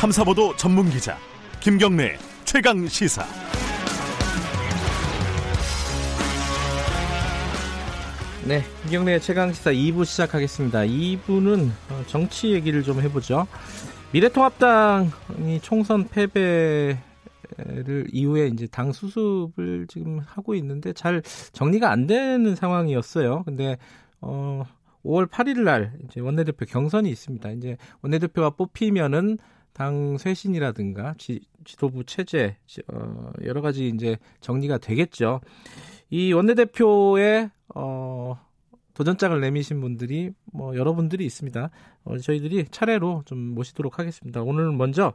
탐사보도 전문 기자 김경래 최강 시사. 네, 김경래 최강 시사 2부 시작하겠습니다. 2부는 어, 정치 얘기를 좀 해보죠. 미래통합당이 총선 패배를 이후에 이제 당 수습을 지금 하고 있는데 잘 정리가 안 되는 상황이었어요. 근데 어 5월 8일 날 이제 원내대표 경선이 있습니다. 이제 원내대표가 뽑히면은 당 쇄신이라든가 지, 도부 체제 어, 여러 가지 이제 정리가 되겠죠. 이 원내대표의 어, 도전장을 내미신 분들이 뭐 여러분들이 있습니다. 어, 저희들이 차례로 좀 모시도록 하겠습니다. 오늘 먼저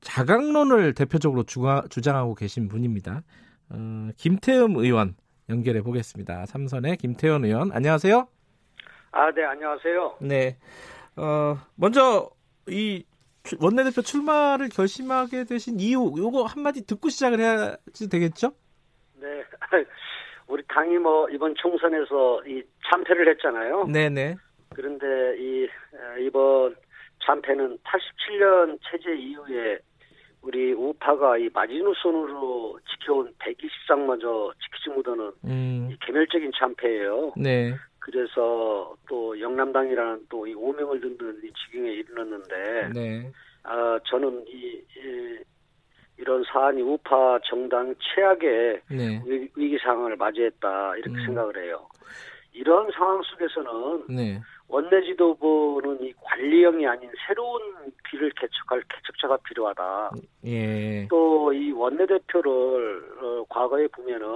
자강론을 대표적으로 주가, 주장하고 계신 분입니다. 어, 김태흠 의원 연결해 보겠습니다. 삼선의 김태현 의원 안녕하세요. 아, 네, 안녕하세요. 네. 어, 먼저 이 원내대표 출마를 결심하게 되신 이유 요거 한마디 듣고 시작을 해야지 되겠죠? 네. 우리 당이 뭐 이번 총선에서 이 참패를 했잖아요. 네네. 그런데 이 이번 참패는 87년 체제 이후에 우리 우파가 이 마지노선으로 지켜온 120상 마저 지키지 못하는 음. 이 개멸적인 참패예요. 네. 그래서 또 영남당이라는 또 이 오명을 듣는 이 지경에 이르렀는데, 네. 아 저는 이, 이 이런 사안이 우파 정당 최악의 네. 위기 상황을 맞이했다 이렇게 음. 생각을 해요. 이런 상황 속에서는 네. 원내 지도부는 이 관리형이 아닌 새로운 길을 개척할 개척자가 필요하다. 예. 또이 원내 대표를 어, 과거에 보면은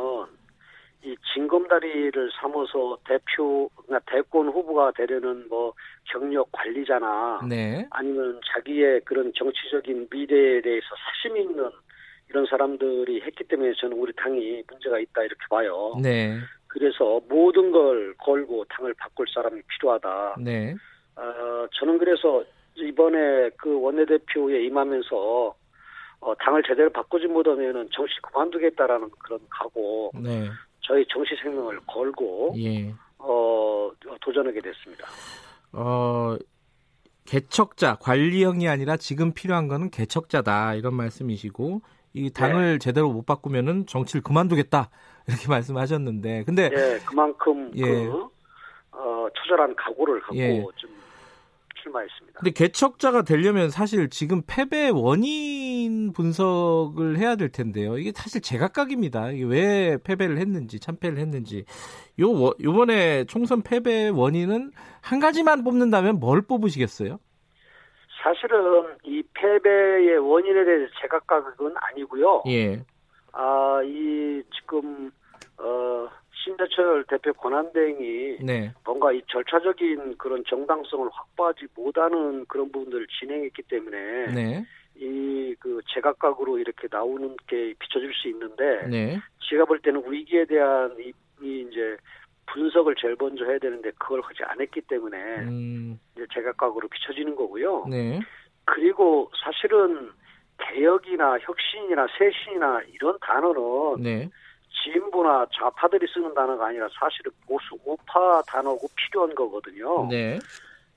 이 징검다리를 삼아서 대표, 그러니까 대권 후보가 되려는 뭐 경력 관리자나 네. 아니면 자기의 그런 정치적인 미래에 대해서 사심 있는 이런 사람들이 했기 때문에 저는 우리 당이 문제가 있다 이렇게 봐요. 네. 그래서 모든 걸 걸고 당을 바꿀 사람이 필요하다. 네. 어, 저는 그래서 이번에 그 원내대표에 임하면서 어, 당을 제대로 바꾸지 못하면은 정치 그만두겠다라는 그런 각오. 네. 저희 정치 생명을 걸고 예. 어, 도전하게 됐습니다. 어, 개척자 관리형이 아니라 지금 필요한 거는 개척자다 이런 말씀이시고 이 당을 네. 제대로 못 바꾸면은 정치를 그만두겠다 이렇게 말씀하셨는데 근데 예, 그만큼 예. 그 어, 처절한 각오를 갖고 예. 좀 출마했습니다. 근데 개척자가 되려면 사실 지금 패배 원인 분석을 해야 될 텐데요. 이게 사실 제각각입니다. 이게 왜 패배를 했는지 참패를 했는지 요 요번에 총선 패배 원인은 한 가지만 뽑는다면 뭘 뽑으시겠어요? 사실은 이 패배의 원인에 대해서 제각각은 아니고요. 예. 아, 이 지금 어 신대철 대표 권한대행이 네. 뭔가 이 절차적인 그런 정당성을 확보하지 못하는 그런 부분들을 진행했기 때문에 네. 이그 제각각으로 이렇게 나오는 게 비춰질 수 있는데 네. 제가 볼 때는 위기에 대한 이, 이 이제 분석을 제일 먼저 해야 되는데 그걸 하지 않았기 때문에 음. 이제 제각각으로 비춰지는 거고요. 네. 그리고 사실은 개혁이나 혁신이나 쇄신이나 이런 단어는 네. 진보나 좌파들이 쓰는 단어가 아니라 사실은 보수 우파 단어고 필요한 거거든요. 네.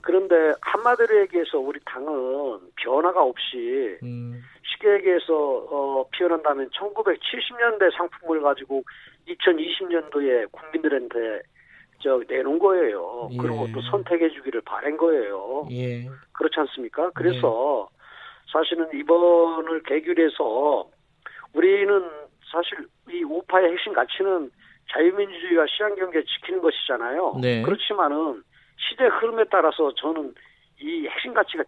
그런데 한마디로 얘기해서 우리 당은 변화가 없이 음. 쉽게 얘기해서 어, 표현한다면 1970년대 상품을 가지고 2020년도에 국민들한테 저 내놓은 거예요. 예. 그리고 또 선택해 주기를 바란 거예요. 예. 그렇지 않습니까? 그래서 예. 사실은 이번을 계기로 해서 우리는 사실 이 우파의 핵심 가치는 자유민주주의와 시장 경제 지키는 것이잖아요. 네. 그렇지만은 시대 흐름에 따라서 저는 이 핵심 가치가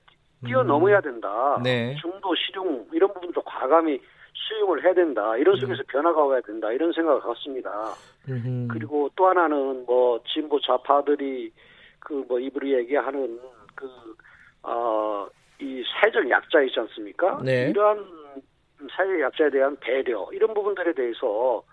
뛰어넘어야 된다. 음. 네. 중도 실용 이런 부분도 과감히 수용을 해야 된다. 이런 속에서 음. 변화가 와야 된다. 이런 생각을 갖습니다. 음흠. 그리고 또 하나는 뭐 진보 좌파들이 그 뭐 입으로 얘기하는 그 어, 이 사회적 약자 있지 않습니까? 네. 이러한 사회 약자에 대한 배려 이런 부분들에 대해서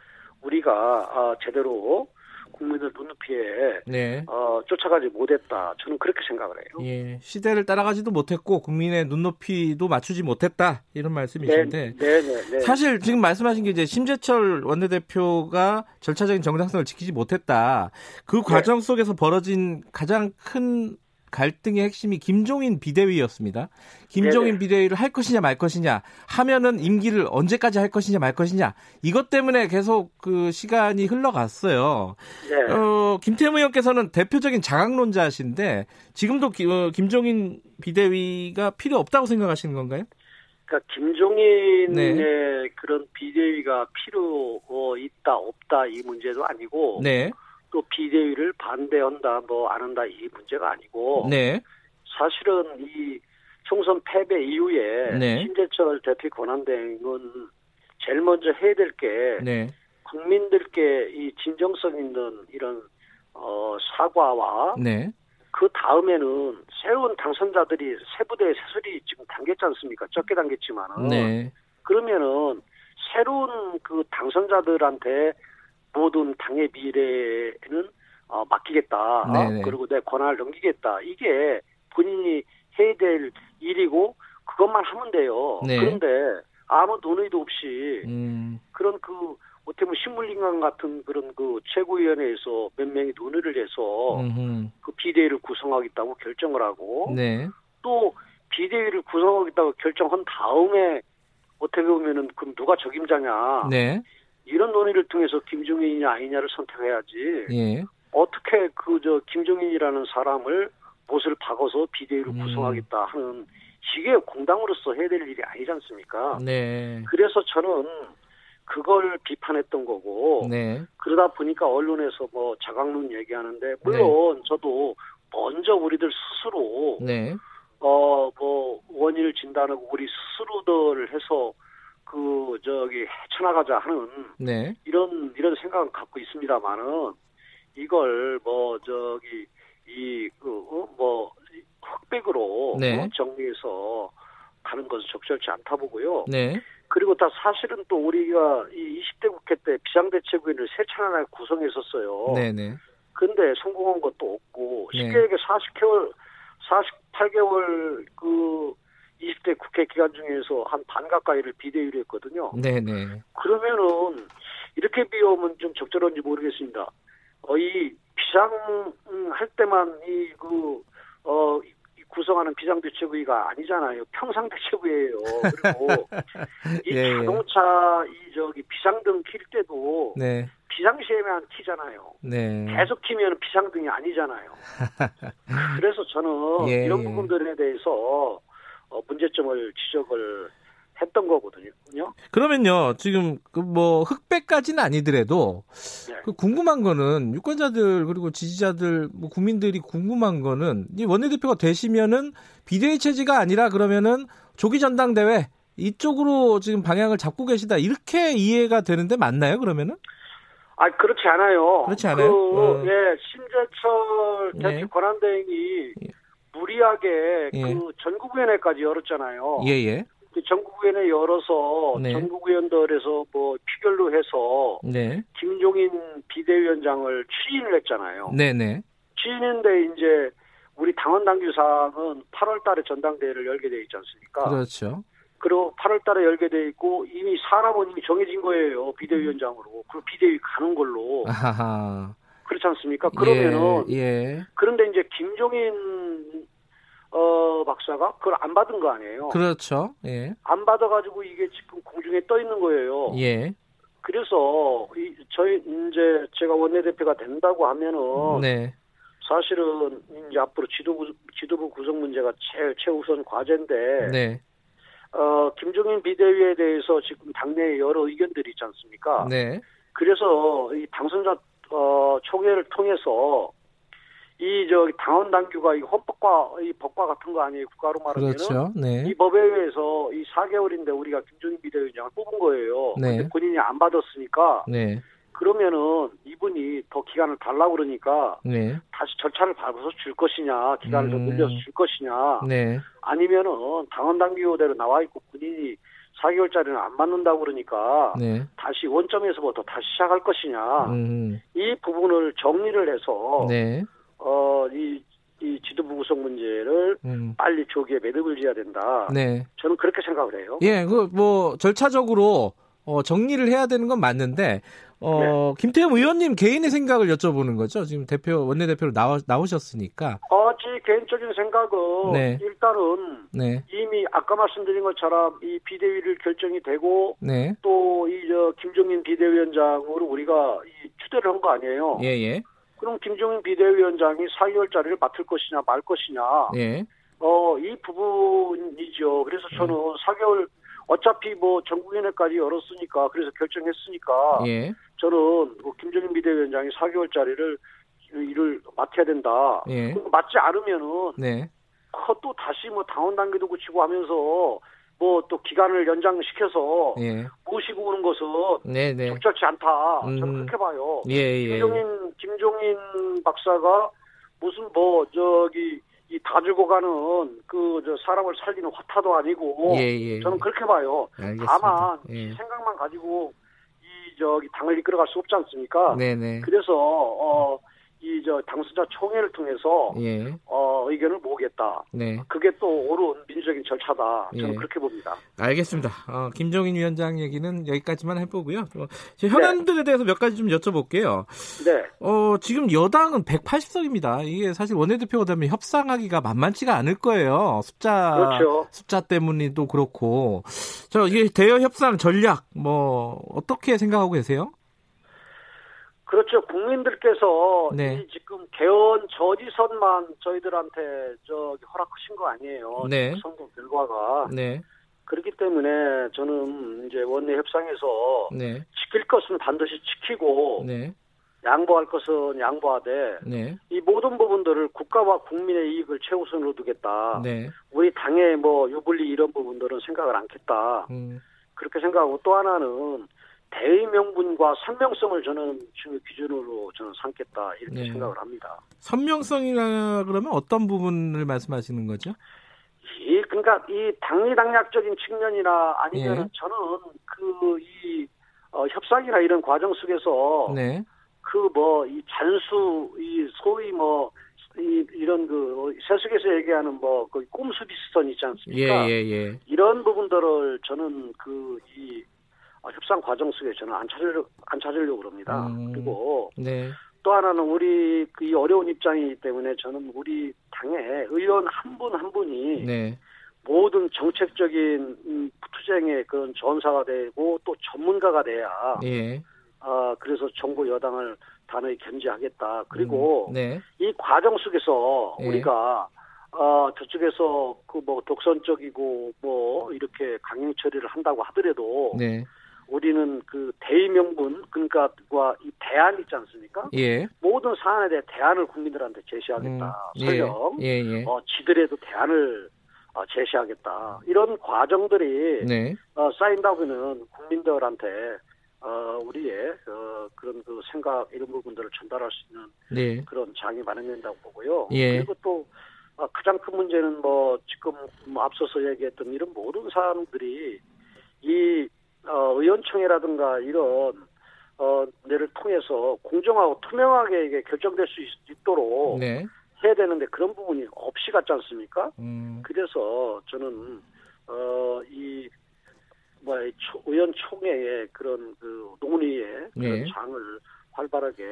우리가 아, 제대로 국민들 눈높이에 네. 어, 쫓아가지 못했다. 저는 그렇게 생각을 해요. 예, 시대를 따라가지도 못했고 국민의 눈높이도 맞추지 못했다 이런 말씀이신데 네, 네, 네, 네. 사실 지금 말씀하신 게 이제 심재철 원내대표가 절차적인 정당성을 지키지 못했다. 그 네. 과정 속에서 벌어진 가장 큰 갈등의 핵심이 김종인 비대위였습니다. 김종인 네네. 비대위를 할 것이냐 말 것이냐 하면은 임기를 언제까지 할 것이냐 말 것이냐 이것 때문에 계속 그 시간이 흘러갔어요. 네. 어, 김태무 의원께서는 대표적인 자강론자신데 지금도 기, 어, 김종인 비대위가 필요 없다고 생각하시는 건가요? 그러니까 김종인의 네. 그런 비대위가 필요 있다 없다 이 문제도 아니고 네. 또 비대위를 반대한다 뭐 안 한다 이 문제가 아니고 네. 사실은 이 총선 패배 이후에 네. 신재철 대표 권한대행은 제일 먼저 해야 될게 네. 국민들께 이 진정성 있는 이런 어 사과와 네. 그 다음에는 새로운 당선자들이 세부대 세설이 지금 당겼지 않습니까? 적게 당겼지만은 네. 그러면은 새로운 그 당선자들한테 모든 당의 미래는 어, 맡기겠다. 네네. 네. 그리고 내 권한을 넘기겠다. 이게 본인이 해야 될 일이고 그것만 하면 돼요. 네. 그런데 아무 논의도 없이 음. 그런 그 어떻게 보면 식물인간 같은 그런 그 최고위원회에서 몇 명이 논의를 해서 음흠. 그 비대위를 구성하겠다고 결정을 하고 네. 또 비대위를 구성하겠다고 결정한 다음에 어떻게 보면은 그럼 누가 적임자냐 네. 이런 논의를 통해서 김종인이냐 아니냐를 선택해야지 예. 어떻게 그 저 김종인이라는 사람을 못을 박아서 비대위를 음. 구성하겠다 하는 이게 공당으로서 해야 될 일이 아니지 않습니까? 네. 그래서 저는 그걸 비판했던 거고 네. 그러다 보니까 언론에서 뭐 자강론 얘기하는데 물론 네. 저도 먼저 우리들 스스로 네. 어뭐 원인을 진단하고 우리 스스로들 해서 그 저기 헤쳐나가자 하는 네. 이런 이런 생각은 갖고 있습니다만은 이걸 뭐 저기 이그뭐 어, 흑백으로 네. 정리해서 가는 것은 적절치 않다 보고요. 네. 그리고 다 사실은 또 우리가 이 20대 국회 때 비상대책위를 세 차례나 구성했었어요. 네네. 근데 성공한 것도 없고 네. 쉽게 얘기해 40개월, 48개월 그 20대 국회 기간 중에서 한 반 가까이를 비대위로 했거든요. 네네. 그러면은 이렇게 비우면 좀 적절한지 모르겠습니다. 어, 이 비상할 때만 이 그 어 구성하는 비상대책위가 아니잖아요. 평상대책위예요. 그리고 이 예, 예. 자동차 이 저기 비상등 킬 때도 네. 비상시에만 키잖아요. 네. 계속 키면 비상등이 아니잖아요. 그래서 저는 예, 이런 예. 부분들에 대해서 어, 문제점을 지적을 했던 거거든요. 그러면요, 지금 그 뭐 흑백까지는 아니더라도 네. 그 궁금한 거는 유권자들 그리고 지지자들 뭐 국민들이 궁금한 거는 이 원내대표가 되시면은 비대위 체제가 아니라 그러면은 조기 전당대회 이쪽으로 지금 방향을 잡고 계시다 이렇게 이해가 되는데 맞나요? 그러면은? 아 그렇지 않아요. 그렇지 않아요. 그, 어. 예, 대표 네. 권한대행이 예. 무리하게 예. 그 전국위원회까지 열었잖아요. 예예. 예. 그 전국위원회 열어서 네. 전국위원들에서 뭐 피결로 해서 네. 김종인 비대위원장을 추인을 했잖아요. 네네. 네. 추인인데 이제 우리 당원 당규상은 8월달에 전당대회를 열게 돼 있지 않습니까? 그렇죠. 그리고 8월달에 열게 돼 있고 이미 사람은 이미 정해진 거예요 비대위원장으로. 그 비대위 가는 걸로. 아하. 그렇지 않습니까? 그러면은 예, 예. 그런데 이제 김종인 어, 박사가 그걸 안 받은 거 아니에요. 그렇죠. 예. 안 받아가지고 이게 지금 공중에 떠 있는 거예요. 예. 그래서 이 저희 이제 제가 원내대표가 된다고 하면은 네. 사실은 이제 앞으로 지도부 지도부 구성 문제가 제일 최우선 과제인데 네. 어 김종인 비대위에 대해서 지금 당내에 여러 의견들이 있지 않습니까? 네. 그래서 이 당선자 어 총회를 통해서 이 저기 당원 당규가 이 헌법과 이 법과 같은 거 아니에요 국가로 말하면 그렇죠. 네. 이 법에 의해서 이 4개월인데 우리가 김종인 비대위원장을 뽑은 거예요. 네. 근데 본인이 안 받았으니까 네. 그러면은 이분이 더 기간을 달라고 그러니까 네. 다시 절차를 밟아서 줄 것이냐 기간을 음. 더 늘려서 줄 것이냐 네. 아니면은 당원 당규대로 나와 있고 본인이 4개월짜리는 안 맞는다고 그러니까 네. 다시 원점에서부터 다시 시작할 것이냐 음. 이 부분을 정리를 해서 네. 어, 이, 이 지도부 구성 문제를 음. 빨리 조기에 매듭을 지어야 된다. 네. 저는 그렇게 생각을 해요. 예, 그 뭐 절차적으로 어, 정리를 해야 되는 건 맞는데 어, 네. 김태형 의원님 개인의 생각을 여쭤보는 거죠. 지금 대표 원내대표로 나오, 나오셨으니까. 어, 제 개인적인 생각은 네. 일단은 네. 이미 아까 말씀드린 것처럼 이 비대위를 결정이 되고 네. 또이 저 김종인 비대위원장으로 우리가 이 추대를 한 거 아니에요. 예, 예. 그럼 김종인 비대위원장이 4개월짜리를 맡을 것이냐 말 것이냐. 예. 어, 이 부분이죠. 그래서 저는 음. 4개월 어차피 뭐 전국위원회까지 열었으니까 그래서 결정했으니까 예. 저는 뭐 김정인 비대위원장이 4개월짜리를 일을 맡아야 된다. 예. 맞지 않으면은 네. 어, 또 다시 뭐 당원 단계도 굳히고 하면서 뭐 또 기간을 연장시켜서 예. 모시고 오는 것은 네네. 네. 적절치 않다. 음. 저는 그렇게 봐요. 예, 예. 김종인 김종인 박사가 무슨 뭐 저기 이다 죽어가는 그 저 사람을 살리는 화타도 아니고 예, 예, 저는 그렇게 봐요. 알겠습니다. 다만 예. 생각만 가지고 이 저기 당을 이끌어갈 수 없지 않습니까? 네네. 그래서 어 이 저 당선자 총회를 통해서 예. 어 의견을 모으겠다. 네. 그게 또 옳은 민주적인 절차다. 저는 예. 그렇게 봅니다. 알겠습니다. 어, 김정인 위원장 얘기는 여기까지만 해보고요. 어, 현안들에 네. 대해서 몇 가지 좀 여쭤볼게요. 네. 어 지금 여당은 180석입니다. 이게 사실 원내대표가 되면 협상하기가 만만치가 않을 거예요. 숫자 그렇죠. 숫자 때문이도 그렇고. 저 이게 대여 협상 전략 뭐 어떻게 생각하고 계세요? 그렇죠. 국민들께서 네. 이 지금 개헌 저지선만 저희들한테 저기 허락하신 거 아니에요. 네. 선거 결과가. 네. 그렇기 때문에 저는 이제 원내 협상에서 네. 지킬 것은 반드시 지키고 네. 양보할 것은 양보하되 네. 이 모든 부분들을 국가와 국민의 이익을 최우선으로 두겠다. 네. 우리 당의 뭐 유불리 이런 부분들은 생각을 않겠다. 음. 그렇게 생각하고 또 하나는 대의 명분과 선명성을 저는 중요 기준으로 저는 삼겠다 이렇게 네. 생각을 합니다. 선명성이라 그러면 어떤 부분을 말씀하시는 거죠? 이 그러니까 이 당리당략적인 측면이나 아니면 네. 저는 그이 어, 협상이나 이런 과정 속에서 네. 그뭐 이 잔수 이 소위 뭐 이, 이런 그 세속에서 얘기하는 뭐 그 꼼수 비슷한 있지 않습니까? 예, 예, 예. 이런 부분들을 저는 그이 어, 협상 과정 속에 저는 안 찾으려 안 찾으려고 그럽니다. 음, 그리고 네. 또 하나는 우리 그 어려운 입장이기 때문에 저는 우리 당의 의원 한 분한 한 분이 네. 모든 정책적인 음, 투쟁의 그런 전사가 되고 또 전문가가 돼야 예. 아 그래서 정부 여당을 단호히 견제하겠다. 그리고 음, 네. 이 과정 속에서 예. 우리가 어, 저쪽에서 그 뭐 독선적이고 뭐 이렇게 강행 처리를 한다고 하더라도 네. 우리는 그 대의명분 그러니까 이 대안 있지 않습니까? 예. 모든 사안에 대해 대안을 국민들한테 제시하겠다. 음, 설령 예, 예, 예. 어, 지들에도 대안을 어, 제시하겠다. 이런 과정들이 네. 어, 쌓인다 보면 국민들한테 어, 우리의 어, 그런 그 생각 이런 부분들을 전달할 수 있는 네. 그런 장이 마련된다고 보고요. 예. 그리고 또 어, 가장 큰 문제는 뭐 지금 뭐 앞서서 얘기했던 이런 모든 사람들이 이 원총회라든가 이런 어, 데를 통해서 공정하고 투명하게 이게 결정될 수 있, 도록 네. 해야 되는데 그런 부분이 없이 갔지 않습니까? 음. 그래서 저는 어, 이 뭐야 의원 총회의 그런 그 논의의 그런 네. 장을 활발하게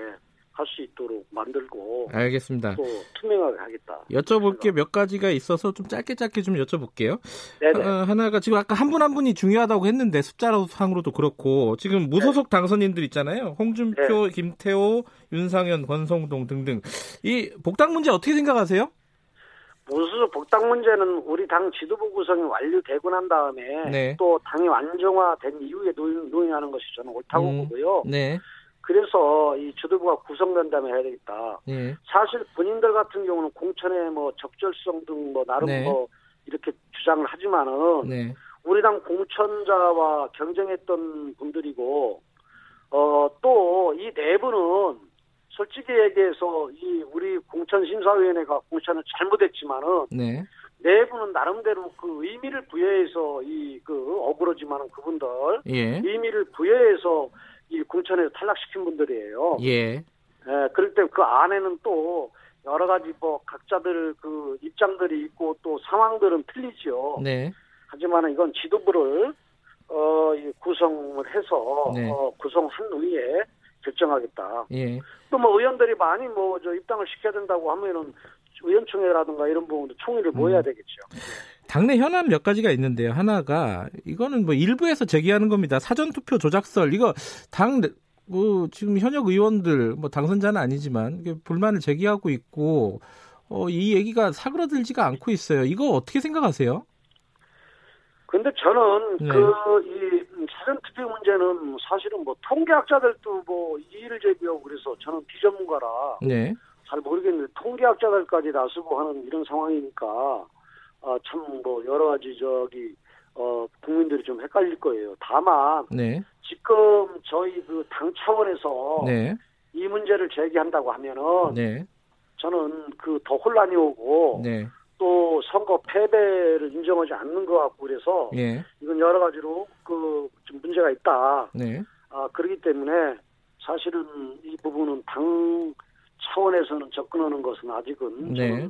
할 수 있도록 만들고 알겠습니다. 또 투명하게 하겠다. 여쭤볼 게 몇 가지가 있어서 좀 짧게 짧게 좀 여쭤볼게요. 네네. 어, 하나가 지금 아까 한 분한 한 분이 중요하다고 했는데 숫자상으로도 그렇고 지금 무소속 네. 당선인들 있잖아요. 홍준표, 네. 김태호, 윤상현, 권성동 등등 이 복당 문제 어떻게 생각하세요? 무소속 복당 문제는 우리 당 지도부 구성이 완료되고 난 다음에 네. 또 당이 완성화된 이후에 논의하는 것이 저는 옳다고 음, 보고요. 네. 그래서 이 주도부가 구성된 다음에 해야 되겠다. 네. 사실 본인들 같은 경우는 공천의 뭐 적절성 등 뭐 나름 네. 뭐 이렇게 주장을 하지만은 네. 우리 당 공천자와 경쟁했던 분들이고 어 또 이 내부는 솔직히 얘기해서 이 우리 공천 심사위원회가 공천을 잘못했지만은 네. 내부는 나름대로 그 의미를 부여해서 이그 어그러지만은 그분들 예. 의미를 부여해서 이 공천에서 탈락시킨 분들이에요. 예. 예, 그럴 때 그 안에는 또 여러 가지 뭐 각자들 그 입장들이 있고 또 상황들은 틀리지요. 네. 하지만 이건 지도부를 어 구성을 해서 네. 어, 구성한 후에 결정하겠다. 예. 또뭐 의원들이 많이 뭐 저 입당을 시켜야 된다고 하면은 의원총회라든가 이런 부분도 총회를 모여야 음. 되겠죠. 당내 현안 몇 가지가 있는데요. 하나가 이거는 뭐 일부에서 제기하는 겁니다. 사전 투표 조작설 이거 당 뭐 지금 현역 의원들 뭐 당선자는 아니지만 불만을 제기하고 있고 어, 이 얘기가 사그러들지가 않고 있어요. 이거 어떻게 생각하세요? 근데 저는 네. 그이 사전 투표 문제는 사실은 뭐 통계학자들도 뭐 이의를 제기하고 그래서 저는 비전문가라 네. 잘 모르겠는데 통계학자들까지 나서고 하는 이런 상황이니까 어, 참뭐 여러 가지 저기 어 국민들이 좀 헷갈릴 거예요. 다만 네. 지금 저희 그 당 차원에서 네. 이 문제를 제기한다고 하면은 네. 저는 그 더 혼란이 오고 네. 또 선거 패배를 인정하지 않는 것 같고 그래서 예. 이건 여러 가지로 그 좀 문제가 있다. 네. 아 그렇기 때문에 사실은 이 부분은 당 차원에서는 접근하는 것은 아직은 네.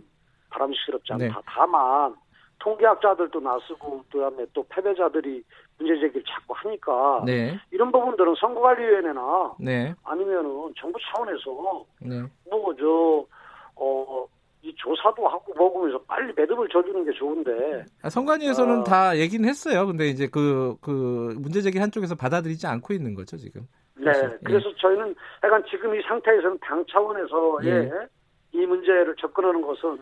바람직스럽지 않다. 네. 다만 통계학자들도 나서고 그다음에 또 패배자들이 문제 제기를 자꾸 하니까 네. 이런 부분들은 선거관리위원회나 네. 아니면은 정부 차원에서 네. 뭐저 어. 이 조사도 하고 먹으면서 빨리 매듭을 져주는 게 좋은데. 아, 선관위에서는 어, 다 얘기는 했어요. 근데 이제 그, 그, 문제 제기 한쪽에서 받아들이지 않고 있는 거죠, 지금. 네. 그래서, 그래서 예. 저희는 약간 지금 이 상태에서는 당 차원에서의 예. 이 문제를 접근하는 것은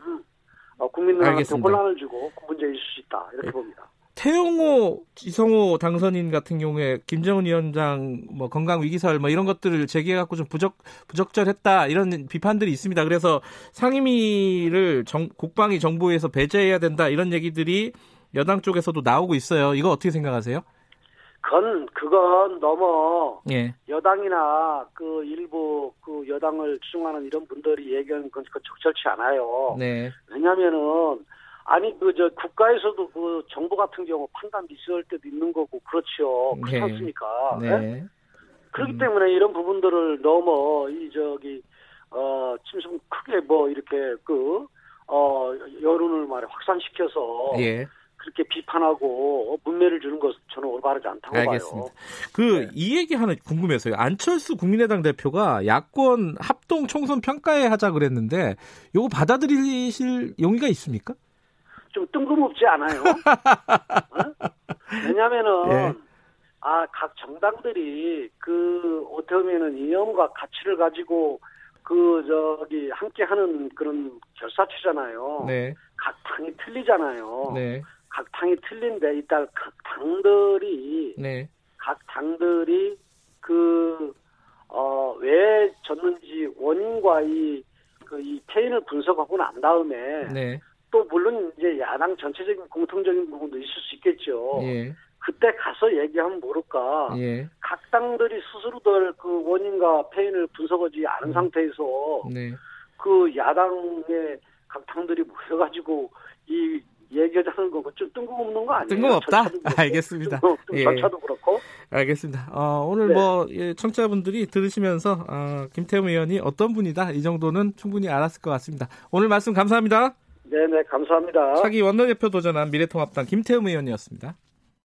어, 국민들한테 혼란을 주고 문제일 수 있다. 이렇게 예. 봅니다. 태용호, 이성호 당선인 같은 경우에 김정은 위원장 뭐 건강 위기설 뭐 이런 것들을 제기해 갖고 좀 부적 부적절했다 이런 비판들이 있습니다. 그래서 상임위를 정, 국방위 정부에서 배제해야 된다 이런 얘기들이 여당 쪽에서도 나오고 있어요. 이거 어떻게 생각하세요? 그건 그건 너무 예. 여당이나 그 일부 그 여당을 추종하는 이런 분들이 얘기하는 건 적절치 않아요. 네. 왜냐하면은 아니 그 저 국가에서도 그 정부 같은 경우 판단 미스할 때도 있는 거고 그렇죠 그렇지 네. 않습니까? 네. 네? 그렇기 음. 때문에 이런 부분들을 너무 이 저기 어 침성 크게 뭐 이렇게 그 어 여론을 말해 확산시켜서 예. 그렇게 비판하고 문매를 주는 것은 저는 올바르지 않다고 알겠습니다. 봐요. 그이 네. 얘기 하나 궁금해서요. 안철수 국민의당 대표가 야권 합동 총선 평가에 하자 그랬는데 이거 받아들이실 용의가 있습니까? 좀 뜬금없지 않아요? 어? 왜냐면은 예. 아, 각 정당들이 그 어떻게 보면은 이념과 가치를 가지고 그 저기 함께 하는 그런 결사체잖아요. 네. 각 당이 틀리잖아요. 네. 각 당이 틀린데 일단 각 당들이 네. 각 당들이 그 어, 왜 졌는지 원인과 이, 그, 이 패인을 분석하고 난 다음에, 네. 또 물론 이제 야당 전체적인 공통적인 부분도 있을 수 있겠죠. 예. 그때 가서 얘기하면 모를까. 예. 각 당들이 스스로들 그 원인과 패인을 분석하지 않은 음. 상태에서 네. 그 야당의 각 당들이 모여가지고 이 얘기하자는 거고 좀 뜬금없는 거 아니에요? 뜬금없다? 알겠습니다. 좀, 좀 예. 절차도 그렇고. 알겠습니다. 어, 오늘 네. 뭐 예, 청취자분들이 들으시면서 어, 김태우 의원이 어떤 분이다 이 정도는 충분히 알았을 것 같습니다. 오늘 말씀 감사합니다. 네네, 감사합니다. 차기 원내대표 도전한 미래통합당 김태흠 의원이었습니다.